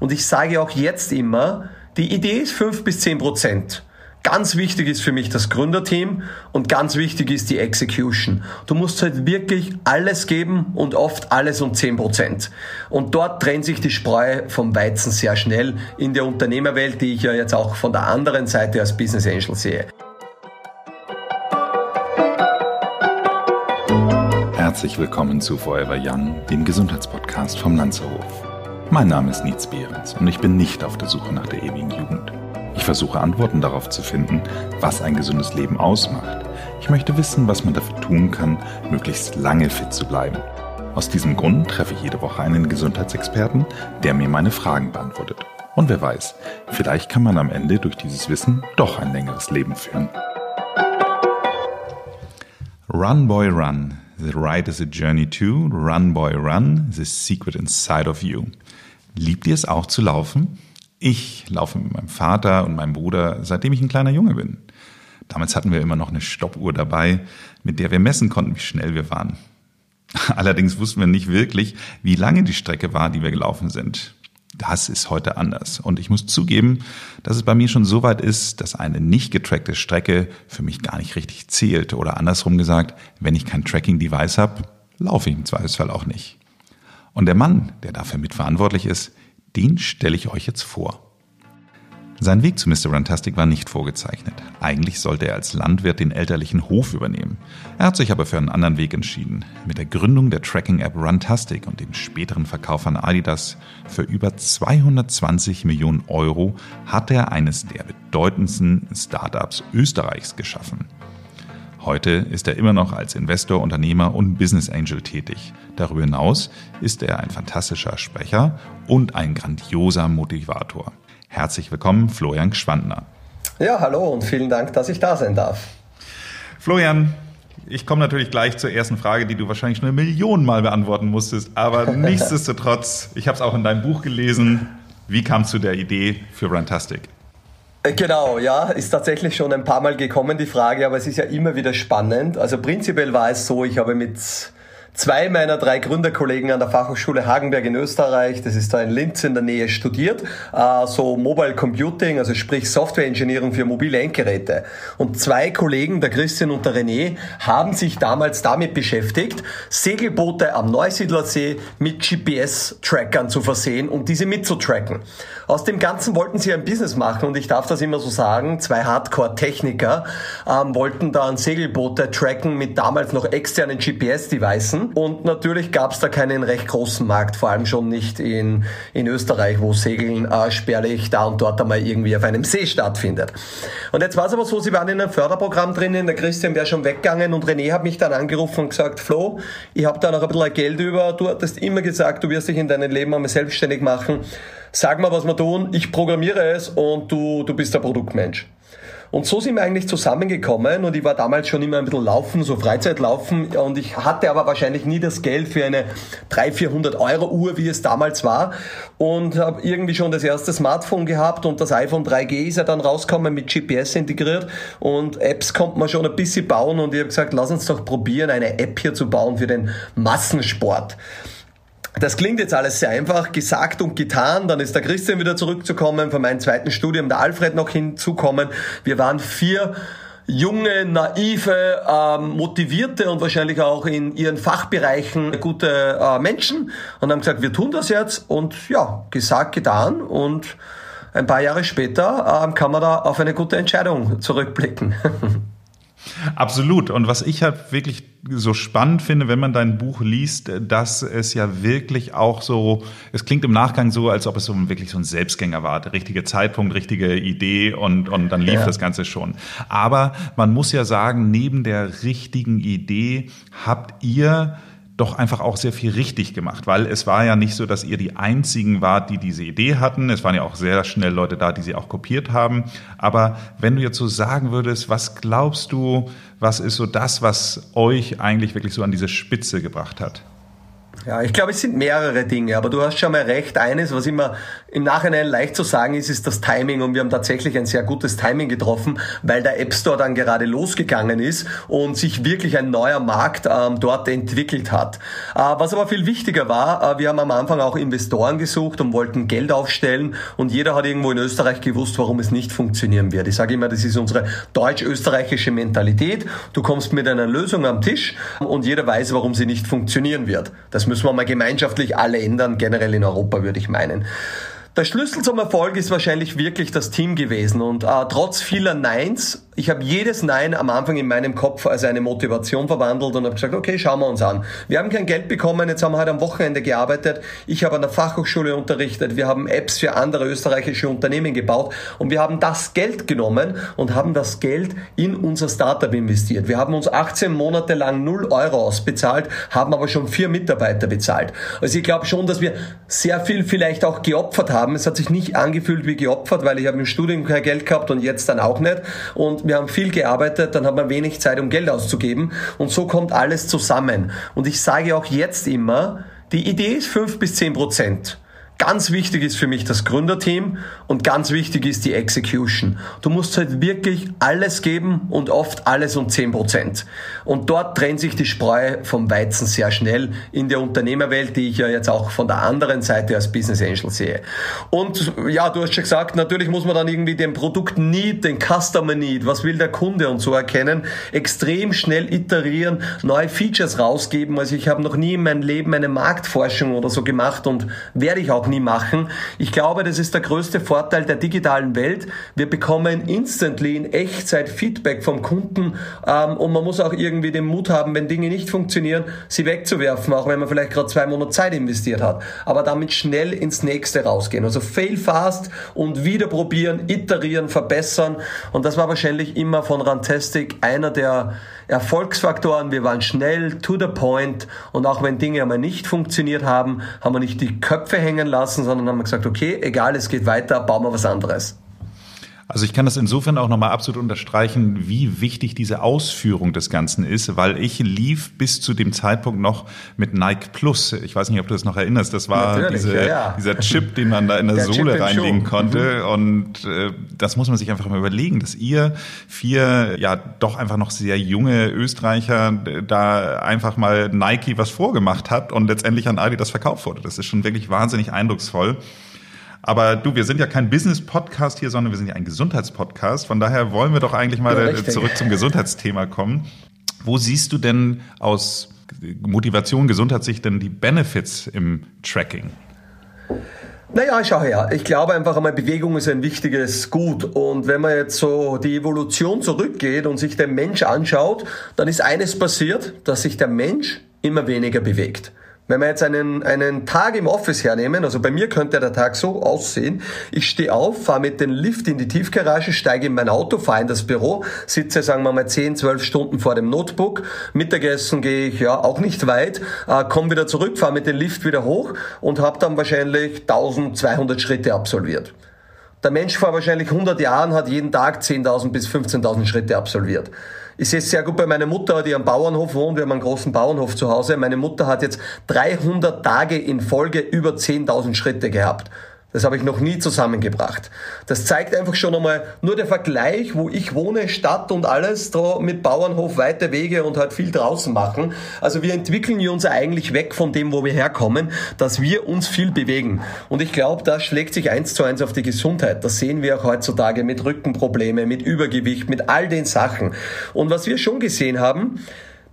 Und ich sage auch jetzt immer, die Idee ist fünf bis zehn Prozent. Ganz wichtig ist für mich das Gründerteam und ganz wichtig ist die Execution. Du musst halt wirklich alles geben und oft alles um 10%. Und dort trennt sich die Spreu vom Weizen sehr schnell in der Unternehmerwelt, die ich ja jetzt auch von der anderen Seite als Business Angel sehe. Herzlich willkommen zu Forever Young, dem Gesundheitspodcast vom Lanzerhof. Mein Name ist Nietz Behrens und ich bin nicht auf der Suche nach der ewigen Jugend. Ich versuche Antworten darauf zu finden, was ein gesundes Leben ausmacht. Ich möchte wissen, was man dafür tun kann, möglichst lange fit zu bleiben. Aus diesem Grund treffe ich jede Woche einen Gesundheitsexperten, der mir meine Fragen beantwortet. Und wer weiß, vielleicht kann man am Ende durch dieses Wissen doch ein längeres Leben führen. Run Boy Run. The ride is a journey to. Run Boy Run. The secret inside of you. Liebt ihr es auch zu laufen? Ich laufe mit meinem Vater und meinem Bruder, seitdem ich ein kleiner Junge bin. Damals hatten wir immer noch eine Stoppuhr dabei, mit der wir messen konnten, wie schnell wir waren. Allerdings wussten wir nicht wirklich, wie lange die Strecke war, die wir gelaufen sind. Das ist heute anders. Und ich muss zugeben, dass es bei mir schon so weit ist, dass eine nicht getrackte Strecke für mich gar nicht richtig zählt. Oder andersrum gesagt, wenn ich kein Tracking-Device habe, laufe ich im Zweifelsfall auch nicht. Und der Mann, der dafür mitverantwortlich ist, den stelle ich euch jetzt vor. Sein Weg zu Mr. Runtastic war nicht vorgezeichnet. Eigentlich sollte er als Landwirt den elterlichen Hof übernehmen. Er hat sich aber für einen anderen Weg entschieden. Mit der Gründung der Tracking-App Runtastic und dem späteren Verkauf an Adidas für über 220 Millionen Euro hat er eines der bedeutendsten Startups Österreichs geschaffen. Heute ist er immer noch als Investor, Unternehmer und Business Angel tätig. Darüber hinaus ist er ein fantastischer Sprecher und ein grandioser Motivator. Herzlich willkommen, Florian Schwandner. Ja, hallo und vielen Dank, dass ich da sein darf. Florian, ich komme natürlich gleich zur ersten Frage, die du wahrscheinlich schon eine Million Mal beantworten musstest, aber nichtsdestotrotz, ich habe es auch in deinem Buch gelesen. Wie kamst du der Idee für Runtastic? Äh, genau, ja, ist tatsächlich schon ein paar Mal gekommen, die Frage, aber es ist ja immer wieder spannend. Also prinzipiell war es so, ich habe mit zwei meiner drei Gründerkollegen an der Fachhochschule Hagenberg in Österreich, das ist da in Linz in der Nähe, studiert, äh, so Mobile Computing, also sprich Software Engineering für mobile Endgeräte. Und zwei Kollegen, der Christian und der René, haben sich damals damit beschäftigt, Segelboote am Neusiedlersee mit GPS-Trackern zu versehen und diese mitzutracken. Aus dem Ganzen wollten sie ein Business machen und ich darf das immer so sagen, zwei Hardcore-Techniker ähm, wollten dann Segelboote tracken mit damals noch externen GPS-Devices und natürlich gab es da keinen recht großen Markt, vor allem schon nicht in, in Österreich, wo Segeln äh, spärlich da und dort einmal irgendwie auf einem See stattfindet. Und jetzt war es aber so, sie waren in einem Förderprogramm drinnen, der Christian wäre schon weggegangen und René hat mich dann angerufen und gesagt, Flo, ich habe da noch ein bisschen Geld über, du hattest immer gesagt, du wirst dich in deinem Leben einmal selbstständig machen sag mal, was wir tun, ich programmiere es und du, du bist der Produktmensch. Und so sind wir eigentlich zusammengekommen und ich war damals schon immer ein bisschen laufen, so Freizeitlaufen und ich hatte aber wahrscheinlich nie das Geld für eine 300, 400 Euro Uhr, wie es damals war. Und habe irgendwie schon das erste Smartphone gehabt und das iPhone 3G ist ja dann rausgekommen mit GPS integriert. Und Apps konnte man schon ein bisschen bauen und ich habe gesagt, lass uns doch probieren, eine App hier zu bauen für den Massensport. Das klingt jetzt alles sehr einfach, gesagt und getan. Dann ist der Christian wieder zurückzukommen, von meinem zweiten Studium der Alfred noch hinzukommen. Wir waren vier junge, naive, ähm, motivierte und wahrscheinlich auch in ihren Fachbereichen gute äh, Menschen und haben gesagt, wir tun das jetzt und ja, gesagt, getan und ein paar Jahre später ähm, kann man da auf eine gute Entscheidung zurückblicken. Absolut. Und was ich halt wirklich so spannend finde, wenn man dein Buch liest, dass es ja wirklich auch so, es klingt im Nachgang so, als ob es so wirklich so ein Selbstgänger war. Der richtige Zeitpunkt, richtige Idee und, und dann lief ja. das Ganze schon. Aber man muss ja sagen, neben der richtigen Idee habt ihr doch einfach auch sehr viel richtig gemacht, weil es war ja nicht so, dass ihr die einzigen wart, die diese Idee hatten. Es waren ja auch sehr schnell Leute da, die sie auch kopiert haben. Aber wenn du jetzt so sagen würdest, was glaubst du, was ist so das, was euch eigentlich wirklich so an diese Spitze gebracht hat? Ja, ich glaube, es sind mehrere Dinge, aber du hast schon mal recht. Eines, was immer im Nachhinein leicht zu sagen ist, ist das Timing und wir haben tatsächlich ein sehr gutes Timing getroffen, weil der App Store dann gerade losgegangen ist und sich wirklich ein neuer Markt ähm, dort entwickelt hat. Äh, was aber viel wichtiger war, äh, wir haben am Anfang auch Investoren gesucht und wollten Geld aufstellen und jeder hat irgendwo in Österreich gewusst, warum es nicht funktionieren wird. Ich sage immer, das ist unsere deutsch-österreichische Mentalität. Du kommst mit einer Lösung am Tisch und jeder weiß, warum sie nicht funktionieren wird. Das müssen wir mal gemeinschaftlich alle ändern, generell in Europa würde ich meinen. Der Schlüssel zum Erfolg ist wahrscheinlich wirklich das Team gewesen und äh, trotz vieler Neins ich habe jedes Nein am Anfang in meinem Kopf als eine Motivation verwandelt und habe gesagt, okay, schauen wir uns an. Wir haben kein Geld bekommen, jetzt haben wir halt am Wochenende gearbeitet. Ich habe an der Fachhochschule unterrichtet, wir haben Apps für andere österreichische Unternehmen gebaut und wir haben das Geld genommen und haben das Geld in unser Startup investiert. Wir haben uns 18 Monate lang 0 Euro ausbezahlt, haben aber schon vier Mitarbeiter bezahlt. Also ich glaube schon, dass wir sehr viel vielleicht auch geopfert haben. Es hat sich nicht angefühlt wie geopfert, weil ich habe im Studium kein Geld gehabt und jetzt dann auch nicht. Und wir haben viel gearbeitet, dann hat man wenig Zeit, um Geld auszugeben und so kommt alles zusammen. Und ich sage auch jetzt immer, die Idee ist fünf bis zehn Prozent. Ganz wichtig ist für mich das Gründerteam und ganz wichtig ist die Execution. Du musst halt wirklich alles geben und oft alles um 10%. Und dort trennt sich die Spreu vom Weizen sehr schnell in der Unternehmerwelt, die ich ja jetzt auch von der anderen Seite als Business Angel sehe. Und ja, du hast schon gesagt, natürlich muss man dann irgendwie den Produkt Need, den Customer Need, was will der Kunde und so erkennen, extrem schnell iterieren, neue Features rausgeben. Also ich habe noch nie in meinem Leben eine Marktforschung oder so gemacht und werde ich auch nie machen. Ich glaube, das ist der größte Vorteil der digitalen Welt. Wir bekommen instantly in Echtzeit Feedback vom Kunden ähm, und man muss auch irgendwie den Mut haben, wenn Dinge nicht funktionieren, sie wegzuwerfen, auch wenn man vielleicht gerade zwei Monate Zeit investiert hat. Aber damit schnell ins nächste rausgehen. Also fail fast und wieder probieren, iterieren, verbessern. Und das war wahrscheinlich immer von Rantastic einer der Erfolgsfaktoren. Wir waren schnell, to the point und auch wenn Dinge einmal nicht funktioniert haben, haben wir nicht die Köpfe hängen lassen, sondern haben gesagt, okay, egal, es geht weiter, bauen wir was anderes. Also ich kann das insofern auch nochmal absolut unterstreichen, wie wichtig diese Ausführung des Ganzen ist, weil ich lief bis zu dem Zeitpunkt noch mit Nike Plus. Ich weiß nicht, ob du das noch erinnerst. Das war diese, ja, ja. dieser Chip, den man da in der, der Sohle reinlegen konnte. Mhm. Und äh, das muss man sich einfach mal überlegen, dass ihr vier, ja doch einfach noch sehr junge Österreicher da einfach mal Nike was vorgemacht habt und letztendlich an Adidas verkauft wurde. Das ist schon wirklich wahnsinnig eindrucksvoll. Aber du, wir sind ja kein Business-Podcast hier, sondern wir sind ja ein Gesundheitspodcast. Von daher wollen wir doch eigentlich mal ja, zurück zum Gesundheitsthema kommen. Wo siehst du denn aus Motivation, Gesundheitssicht denn die Benefits im Tracking? Naja, schau her. Ich glaube einfach einmal, Bewegung ist ein wichtiges Gut. Und wenn man jetzt so die Evolution zurückgeht und sich den Mensch anschaut, dann ist eines passiert, dass sich der Mensch immer weniger bewegt. Wenn wir jetzt einen, einen Tag im Office hernehmen, also bei mir könnte der Tag so aussehen, ich stehe auf, fahre mit dem Lift in die Tiefgarage, steige in mein Auto, fahre in das Büro, sitze, sagen wir mal, 10, 12 Stunden vor dem Notebook, Mittagessen gehe ich ja auch nicht weit, äh, komme wieder zurück, fahre mit dem Lift wieder hoch und habe dann wahrscheinlich 1200 Schritte absolviert. Der Mensch vor wahrscheinlich 100 Jahren hat jeden Tag 10.000 bis 15.000 Schritte absolviert. Ich sehe sehr gut bei meiner Mutter, die am Bauernhof wohnt. Wir haben einen großen Bauernhof zu Hause. Meine Mutter hat jetzt 300 Tage in Folge über 10.000 Schritte gehabt. Das habe ich noch nie zusammengebracht. Das zeigt einfach schon einmal nur der Vergleich, wo ich wohne, Stadt und alles, da mit Bauernhof weite Wege und halt viel draußen machen. Also wir entwickeln uns eigentlich weg von dem, wo wir herkommen, dass wir uns viel bewegen. Und ich glaube, das schlägt sich eins zu eins auf die Gesundheit. Das sehen wir auch heutzutage mit Rückenprobleme, mit Übergewicht, mit all den Sachen. Und was wir schon gesehen haben,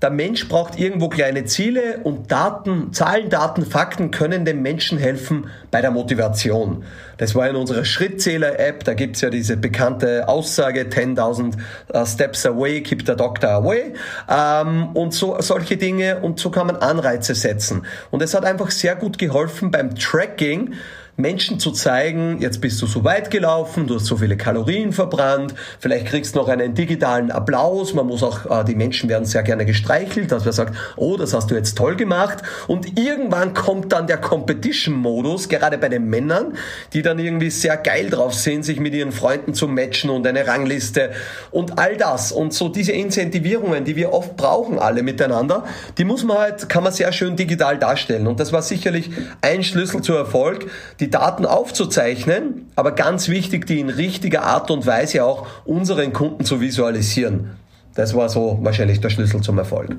der Mensch braucht irgendwo kleine Ziele und Daten, Zahlen, Daten, Fakten können dem Menschen helfen bei der Motivation. Das war in unserer Schrittzähler-App, da gibt's ja diese bekannte Aussage, 10.000 uh, Steps away, keep the doctor away. Ähm, und so solche Dinge und so kann man Anreize setzen. Und es hat einfach sehr gut geholfen beim Tracking, Menschen zu zeigen, jetzt bist du so weit gelaufen, du hast so viele Kalorien verbrannt, vielleicht kriegst du noch einen digitalen Applaus, man muss auch, äh, die Menschen werden sehr gerne gestreichelt, dass man sagt, oh, das hast du jetzt toll gemacht. Und irgendwann kommt dann der Competition-Modus, gerade bei den Männern, die dann irgendwie sehr geil drauf sind, sich mit ihren Freunden zu matchen und eine Rangliste und all das. Und so diese Incentivierungen, die wir oft brauchen alle miteinander, die muss man halt, kann man sehr schön digital darstellen. Und das war sicherlich ein Schlüssel zu Erfolg, die Daten aufzuzeichnen, aber ganz wichtig, die in richtiger Art und Weise auch unseren Kunden zu visualisieren. Das war so wahrscheinlich der Schlüssel zum Erfolg.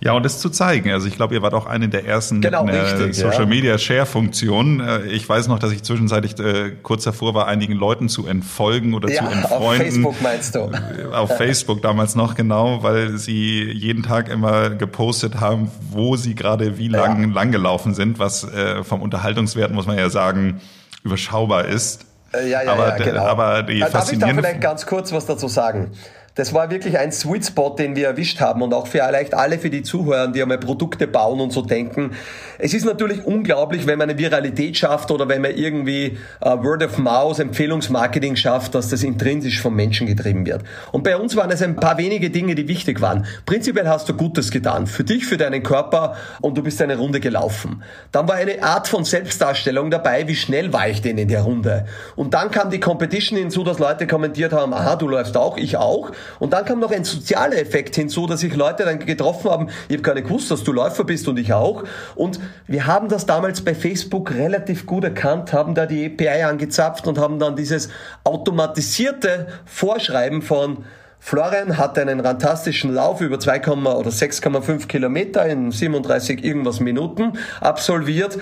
Ja, und das zu zeigen. Also ich glaube, ihr wart auch eine der ersten genau, einer Social Media Share Funktion. Äh, ich weiß noch, dass ich zwischenzeitlich äh, kurz davor war, einigen Leuten zu entfolgen oder ja, zu entfreunden. Auf Facebook meinst du? Äh, auf Facebook damals noch genau, weil sie jeden Tag immer gepostet haben, wo sie gerade wie lang ja. lang gelaufen sind, was äh, vom Unterhaltungswert muss man ja sagen überschaubar ist. Äh, ja, ja, aber, ja, genau. Aber die Darf ich da vielleicht ganz kurz was dazu sagen? Das war wirklich ein Sweet Spot, den wir erwischt haben und auch vielleicht alle für die Zuhörer, die einmal Produkte bauen und so denken. Es ist natürlich unglaublich, wenn man eine Viralität schafft oder wenn man irgendwie uh, Word of Mouth, Empfehlungsmarketing schafft, dass das intrinsisch vom Menschen getrieben wird. Und bei uns waren es ein paar wenige Dinge, die wichtig waren. Prinzipiell hast du Gutes getan. Für dich, für deinen Körper und du bist eine Runde gelaufen. Dann war eine Art von Selbstdarstellung dabei, wie schnell war ich denn in der Runde. Und dann kam die Competition hinzu, dass Leute kommentiert haben, aha, du läufst auch, ich auch. Und dann kam noch ein sozialer Effekt hinzu, dass sich Leute dann getroffen haben, ich habe gar nicht gewusst, dass du Läufer bist und ich auch. Und wir haben das damals bei Facebook relativ gut erkannt, haben da die API angezapft und haben dann dieses automatisierte Vorschreiben von Florian hat einen fantastischen Lauf über 2, oder 6,5 Kilometer in 37 irgendwas Minuten absolviert.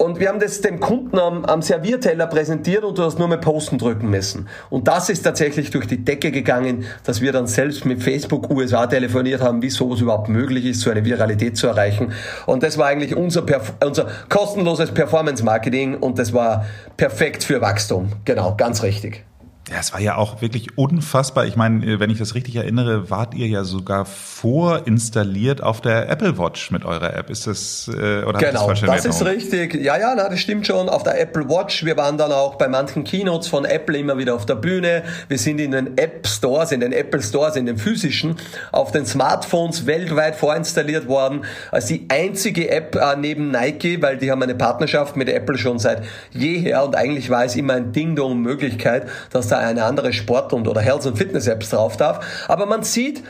Und wir haben das dem Kunden am, am Servierteller präsentiert und du hast nur mal Posten drücken müssen. Und das ist tatsächlich durch die Decke gegangen, dass wir dann selbst mit Facebook USA telefoniert haben, wie sowas überhaupt möglich ist, so eine Viralität zu erreichen. Und das war eigentlich unser, Perf unser kostenloses Performance-Marketing und das war perfekt für Wachstum. Genau, ganz richtig. Ja, es war ja auch wirklich unfassbar. Ich meine, äh, wenn ich das richtig erinnere, wart ihr ja sogar vorinstalliert auf der Apple Watch mit eurer App. Ist das äh, oder Genau, das, das ist richtig. Ja, ja, na, das stimmt schon. Auf der Apple Watch. Wir waren dann auch bei manchen Keynotes von Apple immer wieder auf der Bühne. Wir sind in den App Stores, in den Apple Stores, in den physischen, auf den Smartphones weltweit vorinstalliert worden. Als die einzige App äh, neben Nike, weil die haben eine Partnerschaft mit Apple schon seit jeher und eigentlich war es immer ein Ding-Dong-Möglichkeit, dass da eine andere Sport- und oder Health- und Fitness-Apps drauf darf. Aber man sieht,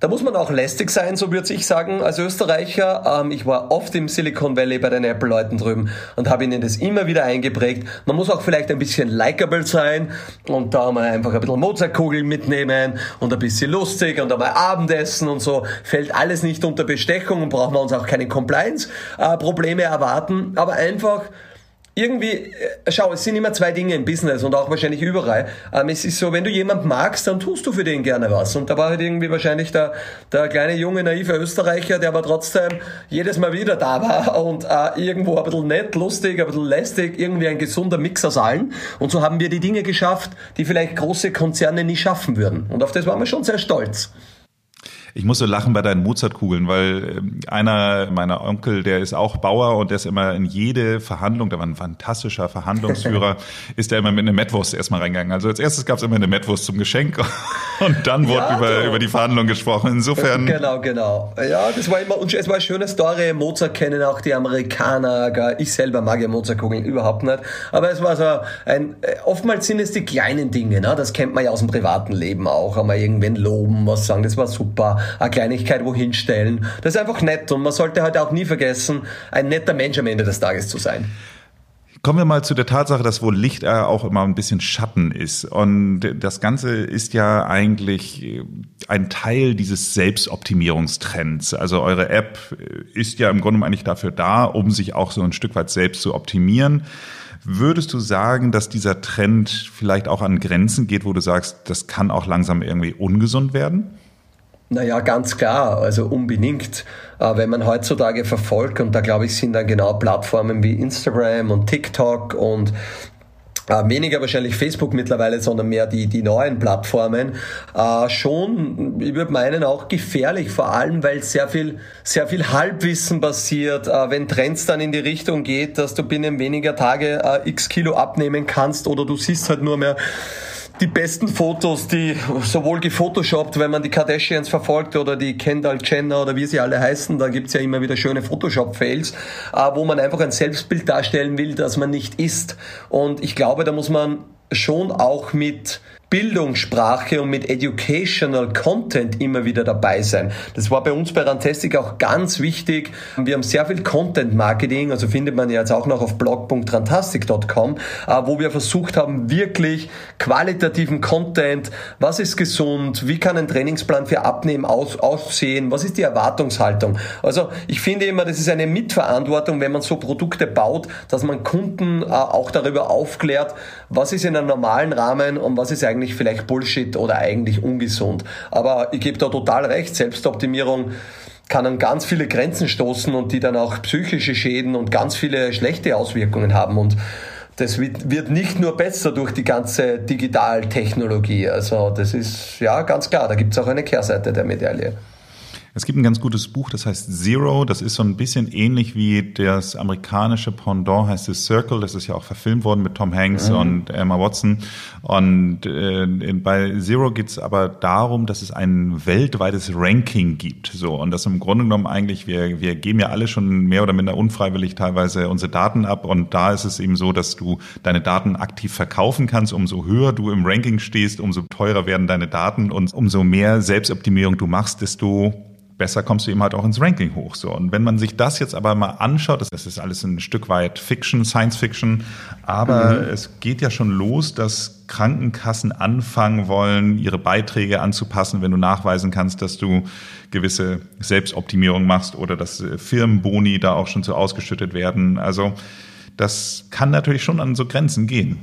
da muss man auch lästig sein, so würde ich sagen, als Österreicher. Ähm, ich war oft im Silicon Valley bei den Apple-Leuten drüben und habe ihnen das immer wieder eingeprägt. Man muss auch vielleicht ein bisschen likable sein und da mal einfach ein bisschen Mozartkugeln mitnehmen und ein bisschen lustig und einmal Abendessen und so. Fällt alles nicht unter Bestechung und brauchen wir uns auch keine Compliance-Probleme erwarten, aber einfach irgendwie, äh, schau, es sind immer zwei Dinge im Business und auch wahrscheinlich überall. Ähm, es ist so, wenn du jemand magst, dann tust du für den gerne was. Und da war halt irgendwie wahrscheinlich der, der kleine junge, naive Österreicher, der aber trotzdem jedes Mal wieder da war und äh, irgendwo ein bisschen nett, lustig, ein bisschen lästig, irgendwie ein gesunder Mix aus allen. Und so haben wir die Dinge geschafft, die vielleicht große Konzerne nie schaffen würden. Und auf das waren wir schon sehr stolz. Ich muss so lachen bei deinen Mozartkugeln, weil ähm, einer meiner Onkel, der ist auch Bauer und der ist immer in jede Verhandlung, der war ein fantastischer Verhandlungsführer, ist der immer mit einer Metwurst erstmal reingegangen. Also als erstes gab es immer eine Metwurst zum Geschenk und dann wurde ja, über, über die Verhandlung gesprochen. Insofern. Genau, genau. Ja, das war immer, und es war eine schöne Story. Mozart kennen auch die Amerikaner, ich selber mag ja Mozartkugeln überhaupt nicht. Aber es war so ein, äh, oftmals sind es die kleinen Dinge, ne? Das kennt man ja aus dem privaten Leben auch. Einmal irgendwen loben, was sagen, das war super eine Kleinigkeit wohin stellen. Das ist einfach nett und man sollte halt auch nie vergessen, ein netter Mensch am Ende des Tages zu sein. Kommen wir mal zu der Tatsache, dass wohl Licht auch immer ein bisschen Schatten ist. Und das Ganze ist ja eigentlich ein Teil dieses Selbstoptimierungstrends. Also eure App ist ja im Grunde eigentlich dafür da, um sich auch so ein Stück weit selbst zu optimieren. Würdest du sagen, dass dieser Trend vielleicht auch an Grenzen geht, wo du sagst, das kann auch langsam irgendwie ungesund werden? Naja, ganz klar, also unbedingt. Äh, wenn man heutzutage verfolgt, und da glaube ich, sind dann genau Plattformen wie Instagram und TikTok und äh, weniger wahrscheinlich Facebook mittlerweile, sondern mehr die, die neuen Plattformen, äh, schon, ich würde meinen, auch gefährlich, vor allem, weil sehr viel, sehr viel Halbwissen passiert, wenn Trends dann in die Richtung geht, dass du binnen weniger Tage x Kilo abnehmen kannst oder du siehst halt nur mehr die besten Fotos, die sowohl gefotoshoppt, wenn man die Kardashians verfolgt oder die Kendall Jenner oder wie sie alle heißen, da gibt's ja immer wieder schöne Photoshop-Fails, äh, wo man einfach ein Selbstbild darstellen will, das man nicht ist. Und ich glaube, da muss man schon auch mit Bildungssprache und mit Educational Content immer wieder dabei sein. Das war bei uns bei Rantastic auch ganz wichtig. Wir haben sehr viel Content Marketing, also findet man ja jetzt auch noch auf blog.rantastic.com, äh, wo wir versucht haben, wirklich qualitativen Content, was ist gesund, wie kann ein Trainingsplan für Abnehmen aus, aussehen, was ist die Erwartungshaltung. Also ich finde immer, das ist eine Mitverantwortung, wenn man so Produkte baut, dass man Kunden äh, auch darüber aufklärt, was ist in einem normalen Rahmen und was ist eigentlich eigentlich vielleicht Bullshit oder eigentlich ungesund. Aber ich gebe da total recht, Selbstoptimierung kann an ganz viele Grenzen stoßen und die dann auch psychische Schäden und ganz viele schlechte Auswirkungen haben. Und das wird nicht nur besser durch die ganze Digitaltechnologie. Also das ist ja ganz klar, da gibt es auch eine Kehrseite der Medaille. Es gibt ein ganz gutes Buch, das heißt Zero. Das ist so ein bisschen ähnlich wie das amerikanische Pendant heißt es Circle. Das ist ja auch verfilmt worden mit Tom Hanks mhm. und Emma Watson. Und äh, bei Zero geht es aber darum, dass es ein weltweites Ranking gibt. So und das im Grunde genommen eigentlich wir wir geben ja alle schon mehr oder minder unfreiwillig teilweise unsere Daten ab. Und da ist es eben so, dass du deine Daten aktiv verkaufen kannst. Umso höher du im Ranking stehst, umso teurer werden deine Daten und umso mehr Selbstoptimierung du machst, desto besser kommst du eben halt auch ins Ranking hoch. So. Und wenn man sich das jetzt aber mal anschaut, das ist alles ein Stück weit Fiction, Science Fiction, aber mhm. es geht ja schon los, dass Krankenkassen anfangen wollen, ihre Beiträge anzupassen, wenn du nachweisen kannst, dass du gewisse Selbstoptimierung machst oder dass äh, Firmenboni da auch schon so ausgeschüttet werden. Also das kann natürlich schon an so Grenzen gehen.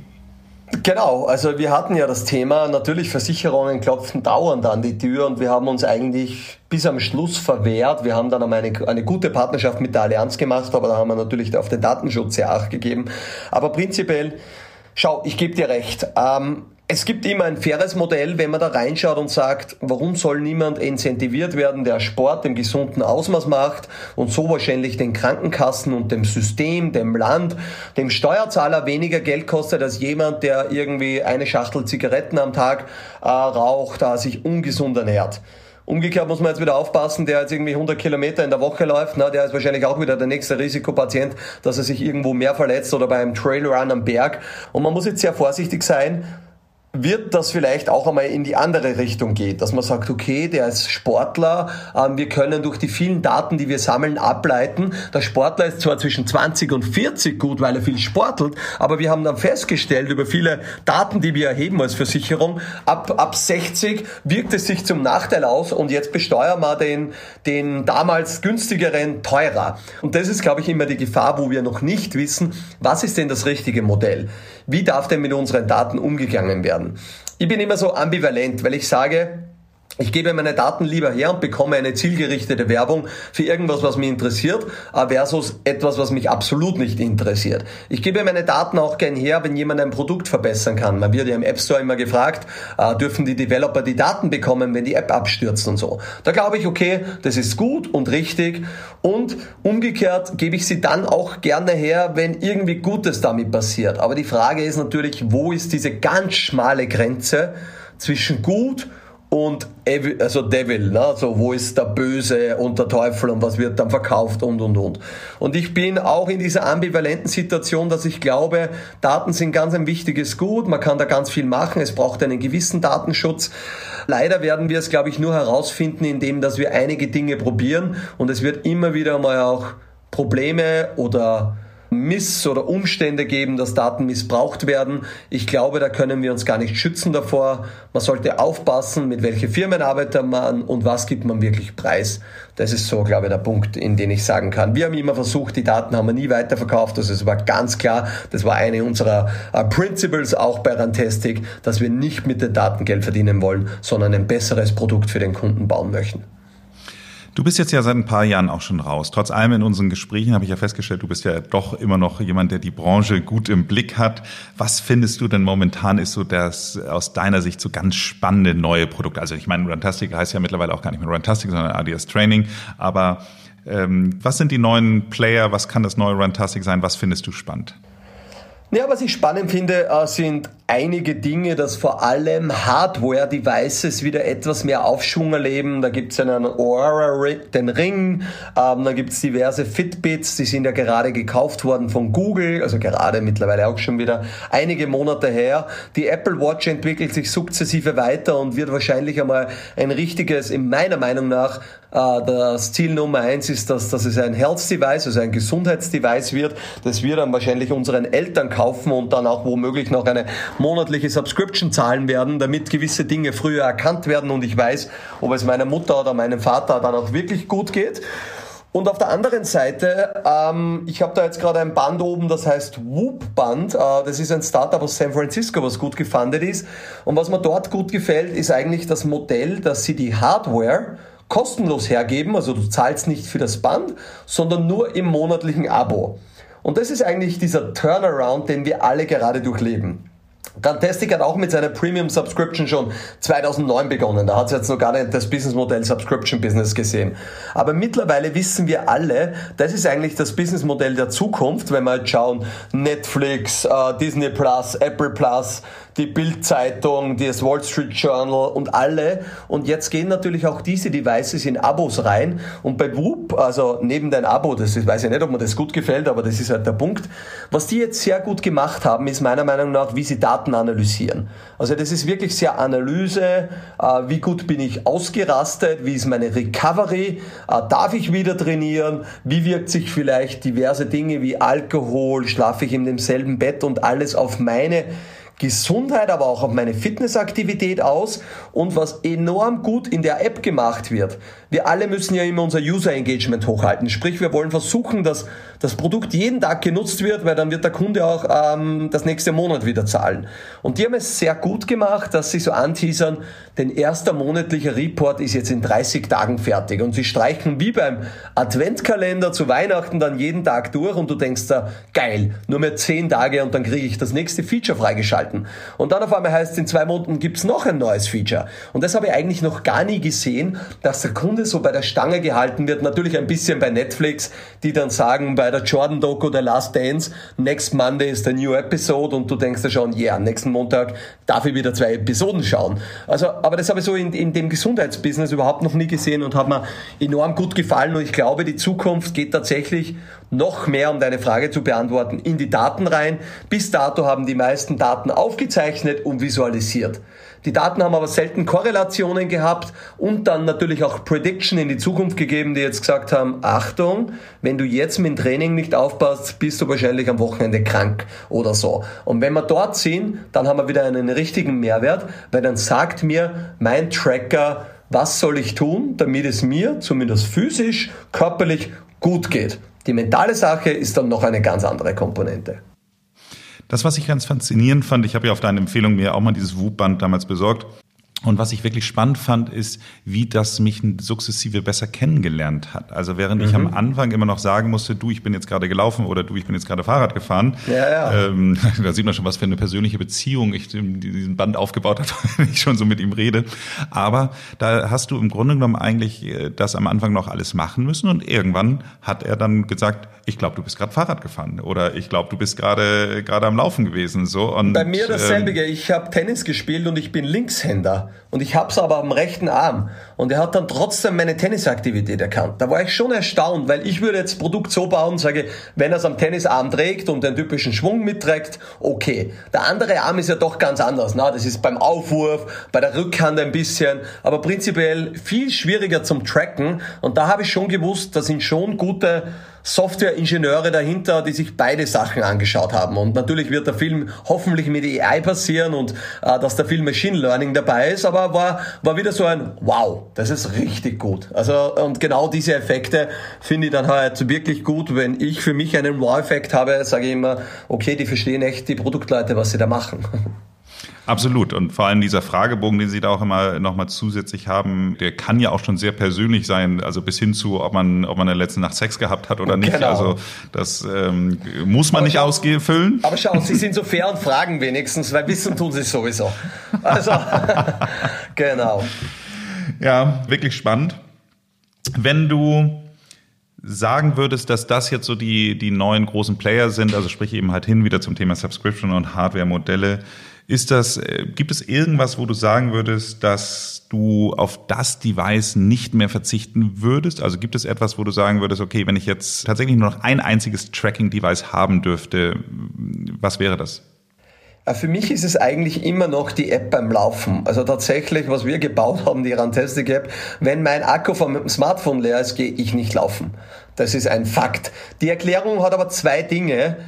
Genau, also wir hatten ja das Thema, natürlich Versicherungen klopfen dauernd an die Tür und wir haben uns eigentlich bis am Schluss verwehrt. Wir haben dann eine, eine gute Partnerschaft mit der Allianz gemacht, aber da haben wir natürlich auf den Datenschutz sehr acht gegeben. Aber prinzipiell, schau, ich gebe dir recht. Ähm, es gibt immer ein faires Modell, wenn man da reinschaut und sagt, warum soll niemand incentiviert werden, der Sport im gesunden Ausmaß macht und so wahrscheinlich den Krankenkassen und dem System, dem Land, dem Steuerzahler weniger Geld kostet als jemand, der irgendwie eine Schachtel Zigaretten am Tag äh, raucht, da sich ungesund ernährt. Umgekehrt muss man jetzt wieder aufpassen, der jetzt irgendwie 100 Kilometer in der Woche läuft, na, der ist wahrscheinlich auch wieder der nächste Risikopatient, dass er sich irgendwo mehr verletzt oder beim Trailrun am Berg. Und man muss jetzt sehr vorsichtig sein, wird das vielleicht auch einmal in die andere Richtung gehen, dass man sagt, okay, der ist Sportler, ähm, wir können durch die vielen Daten, die wir sammeln, ableiten, der Sportler ist zwar zwischen 20 und 40 gut, weil er viel sportelt, aber wir haben dann festgestellt über viele Daten, die wir erheben als Versicherung, ab, ab 60 wirkt es sich zum Nachteil aus und jetzt besteuern wir den, den damals günstigeren teurer. Und das ist, glaube ich, immer die Gefahr, wo wir noch nicht wissen, was ist denn das richtige Modell? Wie darf denn mit unseren Daten umgegangen werden? Ich bin immer so ambivalent, weil ich sage, ich gebe meine Daten lieber her und bekomme eine zielgerichtete Werbung für irgendwas, was mich interessiert, äh, versus etwas, was mich absolut nicht interessiert. Ich gebe meine Daten auch gern her, wenn jemand ein Produkt verbessern kann. Man wird ja im App Store immer gefragt, äh, dürfen die Developer die Daten bekommen, wenn die App abstürzt und so. Da glaube ich, okay, das ist gut und richtig. Und umgekehrt gebe ich sie dann auch gerne her, wenn irgendwie Gutes damit passiert. Aber die Frage ist natürlich, wo ist diese ganz schmale Grenze zwischen gut und und Evil, also Devil, ne? also wo ist der Böse und der Teufel und was wird dann verkauft und und und. Und ich bin auch in dieser ambivalenten Situation, dass ich glaube, Daten sind ganz ein wichtiges Gut, man kann da ganz viel machen, es braucht einen gewissen Datenschutz. Leider werden wir es, glaube ich, nur herausfinden, indem dass wir einige Dinge probieren und es wird immer wieder mal auch Probleme oder Miss- oder Umstände geben, dass Daten missbraucht werden. Ich glaube, da können wir uns gar nicht schützen davor. Man sollte aufpassen, mit welchen Firmen arbeitet man und was gibt man wirklich preis. Das ist so, glaube ich, der Punkt, in den ich sagen kann. Wir haben immer versucht, die Daten haben wir nie weiterverkauft. Also es war ganz klar, das war eine unserer uh, Principles auch bei Rantastic, dass wir nicht mit den Daten Geld verdienen wollen, sondern ein besseres Produkt für den Kunden bauen möchten. Du bist jetzt ja seit ein paar Jahren auch schon raus. Trotz allem in unseren Gesprächen habe ich ja festgestellt, du bist ja doch immer noch jemand, der die Branche gut im Blick hat. Was findest du denn momentan ist so das aus deiner Sicht so ganz spannende neue Produkte? Also ich meine, Runtastic heißt ja mittlerweile auch gar nicht mehr Runtastic, sondern ADS Training. Aber ähm, was sind die neuen Player? Was kann das neue Runtastic sein? Was findest du spannend? Ja, was ich spannend finde, äh, sind einige Dinge, dass vor allem Hardware-Devices wieder etwas mehr Aufschwung erleben. Da gibt es einen Aura, den Ring, ähm, dann gibt es diverse Fitbits, die sind ja gerade gekauft worden von Google, also gerade mittlerweile auch schon wieder einige Monate her. Die Apple Watch entwickelt sich sukzessive weiter und wird wahrscheinlich einmal ein richtiges, in meiner Meinung nach, äh, das Ziel Nummer eins ist, dass, dass es ein Health-Device, also ein Gesundheitsdevice wird, das wir dann wahrscheinlich unseren Eltern kaufen und dann auch womöglich noch eine monatliche Subscription zahlen werden, damit gewisse Dinge früher erkannt werden und ich weiß, ob es meiner Mutter oder meinem Vater dann auch wirklich gut geht. Und auf der anderen Seite, ähm, ich habe da jetzt gerade ein Band oben, das heißt Whoop Band. Äh, das ist ein Startup aus San Francisco, was gut gefundet ist. Und was mir dort gut gefällt, ist eigentlich das Modell, dass sie die Hardware kostenlos hergeben. Also du zahlst nicht für das Band, sondern nur im monatlichen Abo. Und das ist eigentlich dieser Turnaround, den wir alle gerade durchleben. Runtastic hat auch mit seiner Premium Subscription schon 2009 begonnen. Da hat es jetzt noch gar nicht das Businessmodell Subscription Business gesehen. Aber mittlerweile wissen wir alle, das ist eigentlich das Businessmodell der Zukunft, wenn wir jetzt schauen, Netflix, äh, Disney Plus, Apple Plus, die Bild-Zeitung, das Wall Street Journal und alle. Und jetzt gehen natürlich auch diese Devices in Abos rein. Und bei Whoop, also neben dein Abo, das ist, weiß ich nicht, ob mir das gut gefällt, aber das ist halt der Punkt. Was die jetzt sehr gut gemacht haben, ist meiner Meinung nach, wie sie Daten analysieren. Also das ist wirklich sehr Analyse. Äh, wie gut bin ich ausgerastet? Wie ist meine Recovery? Äh, darf ich wieder trainieren? Wie wirkt sich vielleicht diverse Dinge wie Alkohol? Schlafe ich in demselben Bett und alles auf meine Gesundheit, aber auch auf meine Fitnessaktivität aus und was enorm gut in der App gemacht wird. Wir alle müssen ja immer unser User Engagement hochhalten. Sprich, wir wollen versuchen, dass das Produkt jeden Tag genutzt wird, weil dann wird der Kunde auch ähm, das nächste Monat wieder zahlen. Und die haben es sehr gut gemacht, dass sie so anteasern, denn erster monatlicher Report ist jetzt in 30 Tagen fertig. Und sie streichen wie beim Adventkalender zu Weihnachten dann jeden Tag durch und du denkst da, geil, nur mehr 10 Tage und dann kriege ich das nächste Feature freigeschalten. Und dann auf einmal heißt es, in zwei Monaten gibt's noch ein neues Feature. Und das habe ich eigentlich noch gar nie gesehen, dass der Kunde so bei der Stange gehalten wird. Natürlich ein bisschen bei Netflix, die dann sagen, bei der Jordan Doku, der Last Dance, next Monday ist der new episode und du denkst da schon, ja, yeah, nächsten Montag darf ich wieder zwei Episoden schauen. Also, aber das habe ich so in, in dem Gesundheitsbusiness überhaupt noch nie gesehen und hat mir enorm gut gefallen und ich glaube, die Zukunft geht tatsächlich noch mehr, um deine Frage zu beantworten, in die Daten rein. Bis dato haben die meisten Daten aufgezeichnet und visualisiert. Die Daten haben aber selten Korrelationen gehabt und dann natürlich auch Prediction in die Zukunft gegeben, die jetzt gesagt haben, Achtung, wenn du jetzt mit dem Training nicht aufpasst, bist du wahrscheinlich am Wochenende krank oder so. Und wenn wir dort sind, dann haben wir wieder einen richtigen Mehrwert, weil dann sagt mir mein Tracker, was soll ich tun, damit es mir zumindest physisch, körperlich gut geht. Die mentale Sache ist dann noch eine ganz andere Komponente. Das, was ich ganz faszinierend fand, ich habe ja auf deine Empfehlung mir auch mal dieses Whoop-Band damals besorgt. Und was ich wirklich spannend fand, ist, wie das mich sukzessive besser kennengelernt hat. Also während mhm. ich am mhm. Anfang immer noch sagen musste, du, ich bin jetzt gerade gelaufen oder du, ich bin jetzt gerade Fahrrad gefahren. Ja, ja. Ähm, da sieht man schon, was für eine persönliche Beziehung ich diesen Band aufgebaut habe, wenn ich schon so mit ihm rede. Aber da hast du im Grunde genommen eigentlich äh, das am Anfang noch alles machen müssen und irgendwann hat er dann gesagt, ich glaube, du bist gerade Fahrrad gefahren oder ich glaube, du bist gerade gerade am Laufen gewesen. So und bei mir dasselbe. Ähm, ich habe Tennis gespielt und ich bin Linkshänder und ich habe es aber am rechten Arm und er hat dann trotzdem meine Tennisaktivität erkannt. Da war ich schon erstaunt, weil ich würde jetzt Produkt so bauen, sage, wenn er es am Tennisarm trägt und den typischen Schwung mitträgt, okay. Der andere Arm ist ja doch ganz anders. Na, das ist beim Aufwurf, bei der Rückhand ein bisschen, aber prinzipiell viel schwieriger zum Tracken und da habe ich schon gewusst, da sind schon gute Software-Ingenieure dahinter, die sich beide Sachen angeschaut haben. Und natürlich wird der Film hoffentlich mit AI passieren und äh, dass der Film Machine Learning dabei ist, aber war, war wieder so ein Wow, das ist richtig gut. Also und genau diese Effekte finde ich dann halt wirklich gut. Wenn ich für mich einen Wow-Effekt habe, sage ich immer, okay, die verstehen echt die Produktleute, was sie da machen. Absolut. Und vor allem dieser Fragebogen, den Sie da auch immer nochmal zusätzlich haben, der kann ja auch schon sehr persönlich sein, also bis hin zu, ob man, ob man in der letzten Nacht Sex gehabt hat oder nicht. Genau. Also das ähm, muss man aber nicht schau, ausfüllen. Aber schauen, Sie sind so fair und fragen wenigstens, weil wissen tun Sie sowieso. Also, genau. Ja, wirklich spannend. Wenn du sagen würdest, dass das jetzt so die, die neuen großen Player sind, also sprich eben halt hin wieder zum Thema Subscription und Hardware-Modelle, ist das, äh, gibt es irgendwas, wo du sagen würdest, dass du auf das Device nicht mehr verzichten würdest? Also gibt es etwas, wo du sagen würdest, okay, wenn ich jetzt tatsächlich nur noch ein einziges Tracking-Device haben dürfte, was wäre das? Äh, für mich ist es eigentlich immer noch die App beim Laufen. Also tatsächlich, was wir gebaut haben, die Rantastic App, wenn mein Akku vom Smartphone leer ist, gehe ich nicht laufen. Das ist ein Fakt. Die Erklärung hat aber zwei Dinge.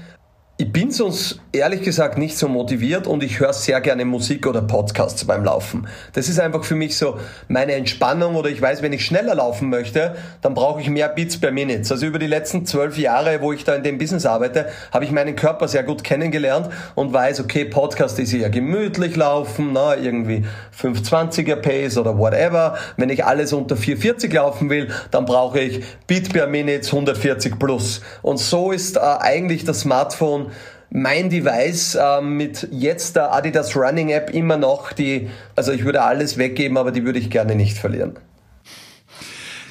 Ich bin sonst ehrlich gesagt nicht so motiviert und ich höre sehr gerne Musik oder Podcasts beim Laufen. Das ist einfach für mich so meine Entspannung oder ich weiß, wenn ich schneller laufen möchte, dann brauche ich mehr Beats per Minute. Also über die letzten zwölf Jahre, wo ich da in dem Business arbeite, habe ich meinen Körper sehr gut kennengelernt und weiß, okay, Podcast ist eher gemütlich laufen, na, irgendwie 520er Pace oder whatever. Wenn ich alles unter 440 laufen will, dann brauche ich Beat per Minute 140 plus. Und so ist äh, eigentlich das Smartphone mein Device äh, mit jetzt der Adidas Running App immer noch die, also ich würde alles weggeben, aber die würde ich gerne nicht verlieren.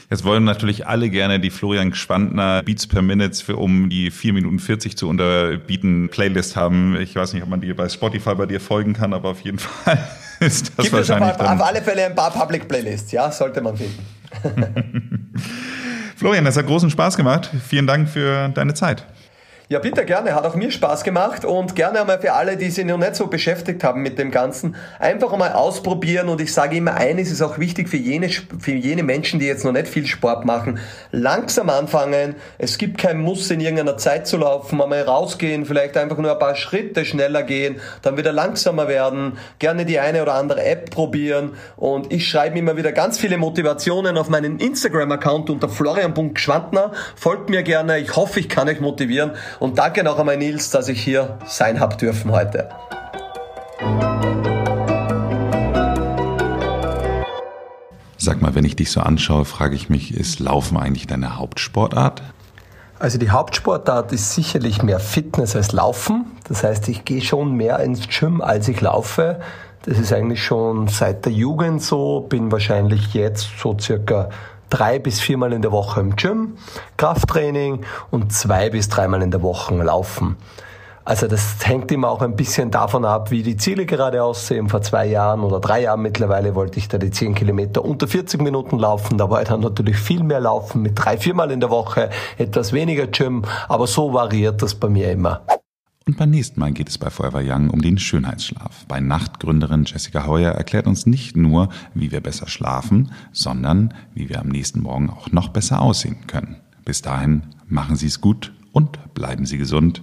Jetzt wollen natürlich alle gerne die Florian Gspandner Beats per Minute für um die 4 Minuten 40 zu unterbieten Playlist haben. Ich weiß nicht, ob man die bei Spotify bei dir folgen kann, aber auf jeden Fall ist das Gibt wahrscheinlich. Es auf, auf alle Fälle ein paar Public Playlists, ja, sollte man finden. Florian, das hat großen Spaß gemacht. Vielen Dank für deine Zeit. Ja, bitte gerne. Hat auch mir Spaß gemacht und gerne einmal für alle, die sich noch nicht so beschäftigt haben mit dem Ganzen, einfach einmal ausprobieren. Und ich sage immer, eines ist auch wichtig für jene, für jene Menschen, die jetzt noch nicht viel Sport machen. Langsam anfangen. Es gibt kein Muss, in irgendeiner Zeit zu laufen. Einmal rausgehen, vielleicht einfach nur ein paar Schritte schneller gehen, dann wieder langsamer werden. Gerne die eine oder andere App probieren. Und ich schreibe immer wieder ganz viele Motivationen auf meinen Instagram-Account unter florian.schwandner. Folgt mir gerne. Ich hoffe, ich kann euch motivieren. Und danke noch einmal Nils, dass ich hier sein habe dürfen heute. Sag mal, wenn ich dich so anschaue, frage ich mich, ist Laufen eigentlich deine Hauptsportart? Also die Hauptsportart ist sicherlich mehr Fitness als Laufen. Das heißt, ich gehe schon mehr ins Gym, als ich laufe. Das ist eigentlich schon seit der Jugend so, bin wahrscheinlich jetzt so circa drei bis viermal in der Woche im Gym, Krafttraining und zwei bis dreimal in der Woche laufen. Also das hängt immer auch ein bisschen davon ab, wie die Ziele gerade aussehen. Vor zwei Jahren oder drei Jahren mittlerweile wollte ich da die zehn Kilometer unter 40 Minuten laufen. Da war ich dann natürlich viel mehr laufen mit drei, viermal in der Woche, etwas weniger Gym. Aber so variiert das bei mir immer. Und beim nächsten Mal geht es bei Forever Young um den Schönheitsschlaf. Bei Nachtgründerin Jessica Heuer erklärt uns nicht nur, wie wir besser schlafen, sondern wie wir am nächsten Morgen auch noch besser aussehen können. Bis dahin machen Sie es gut und bleiben Sie gesund.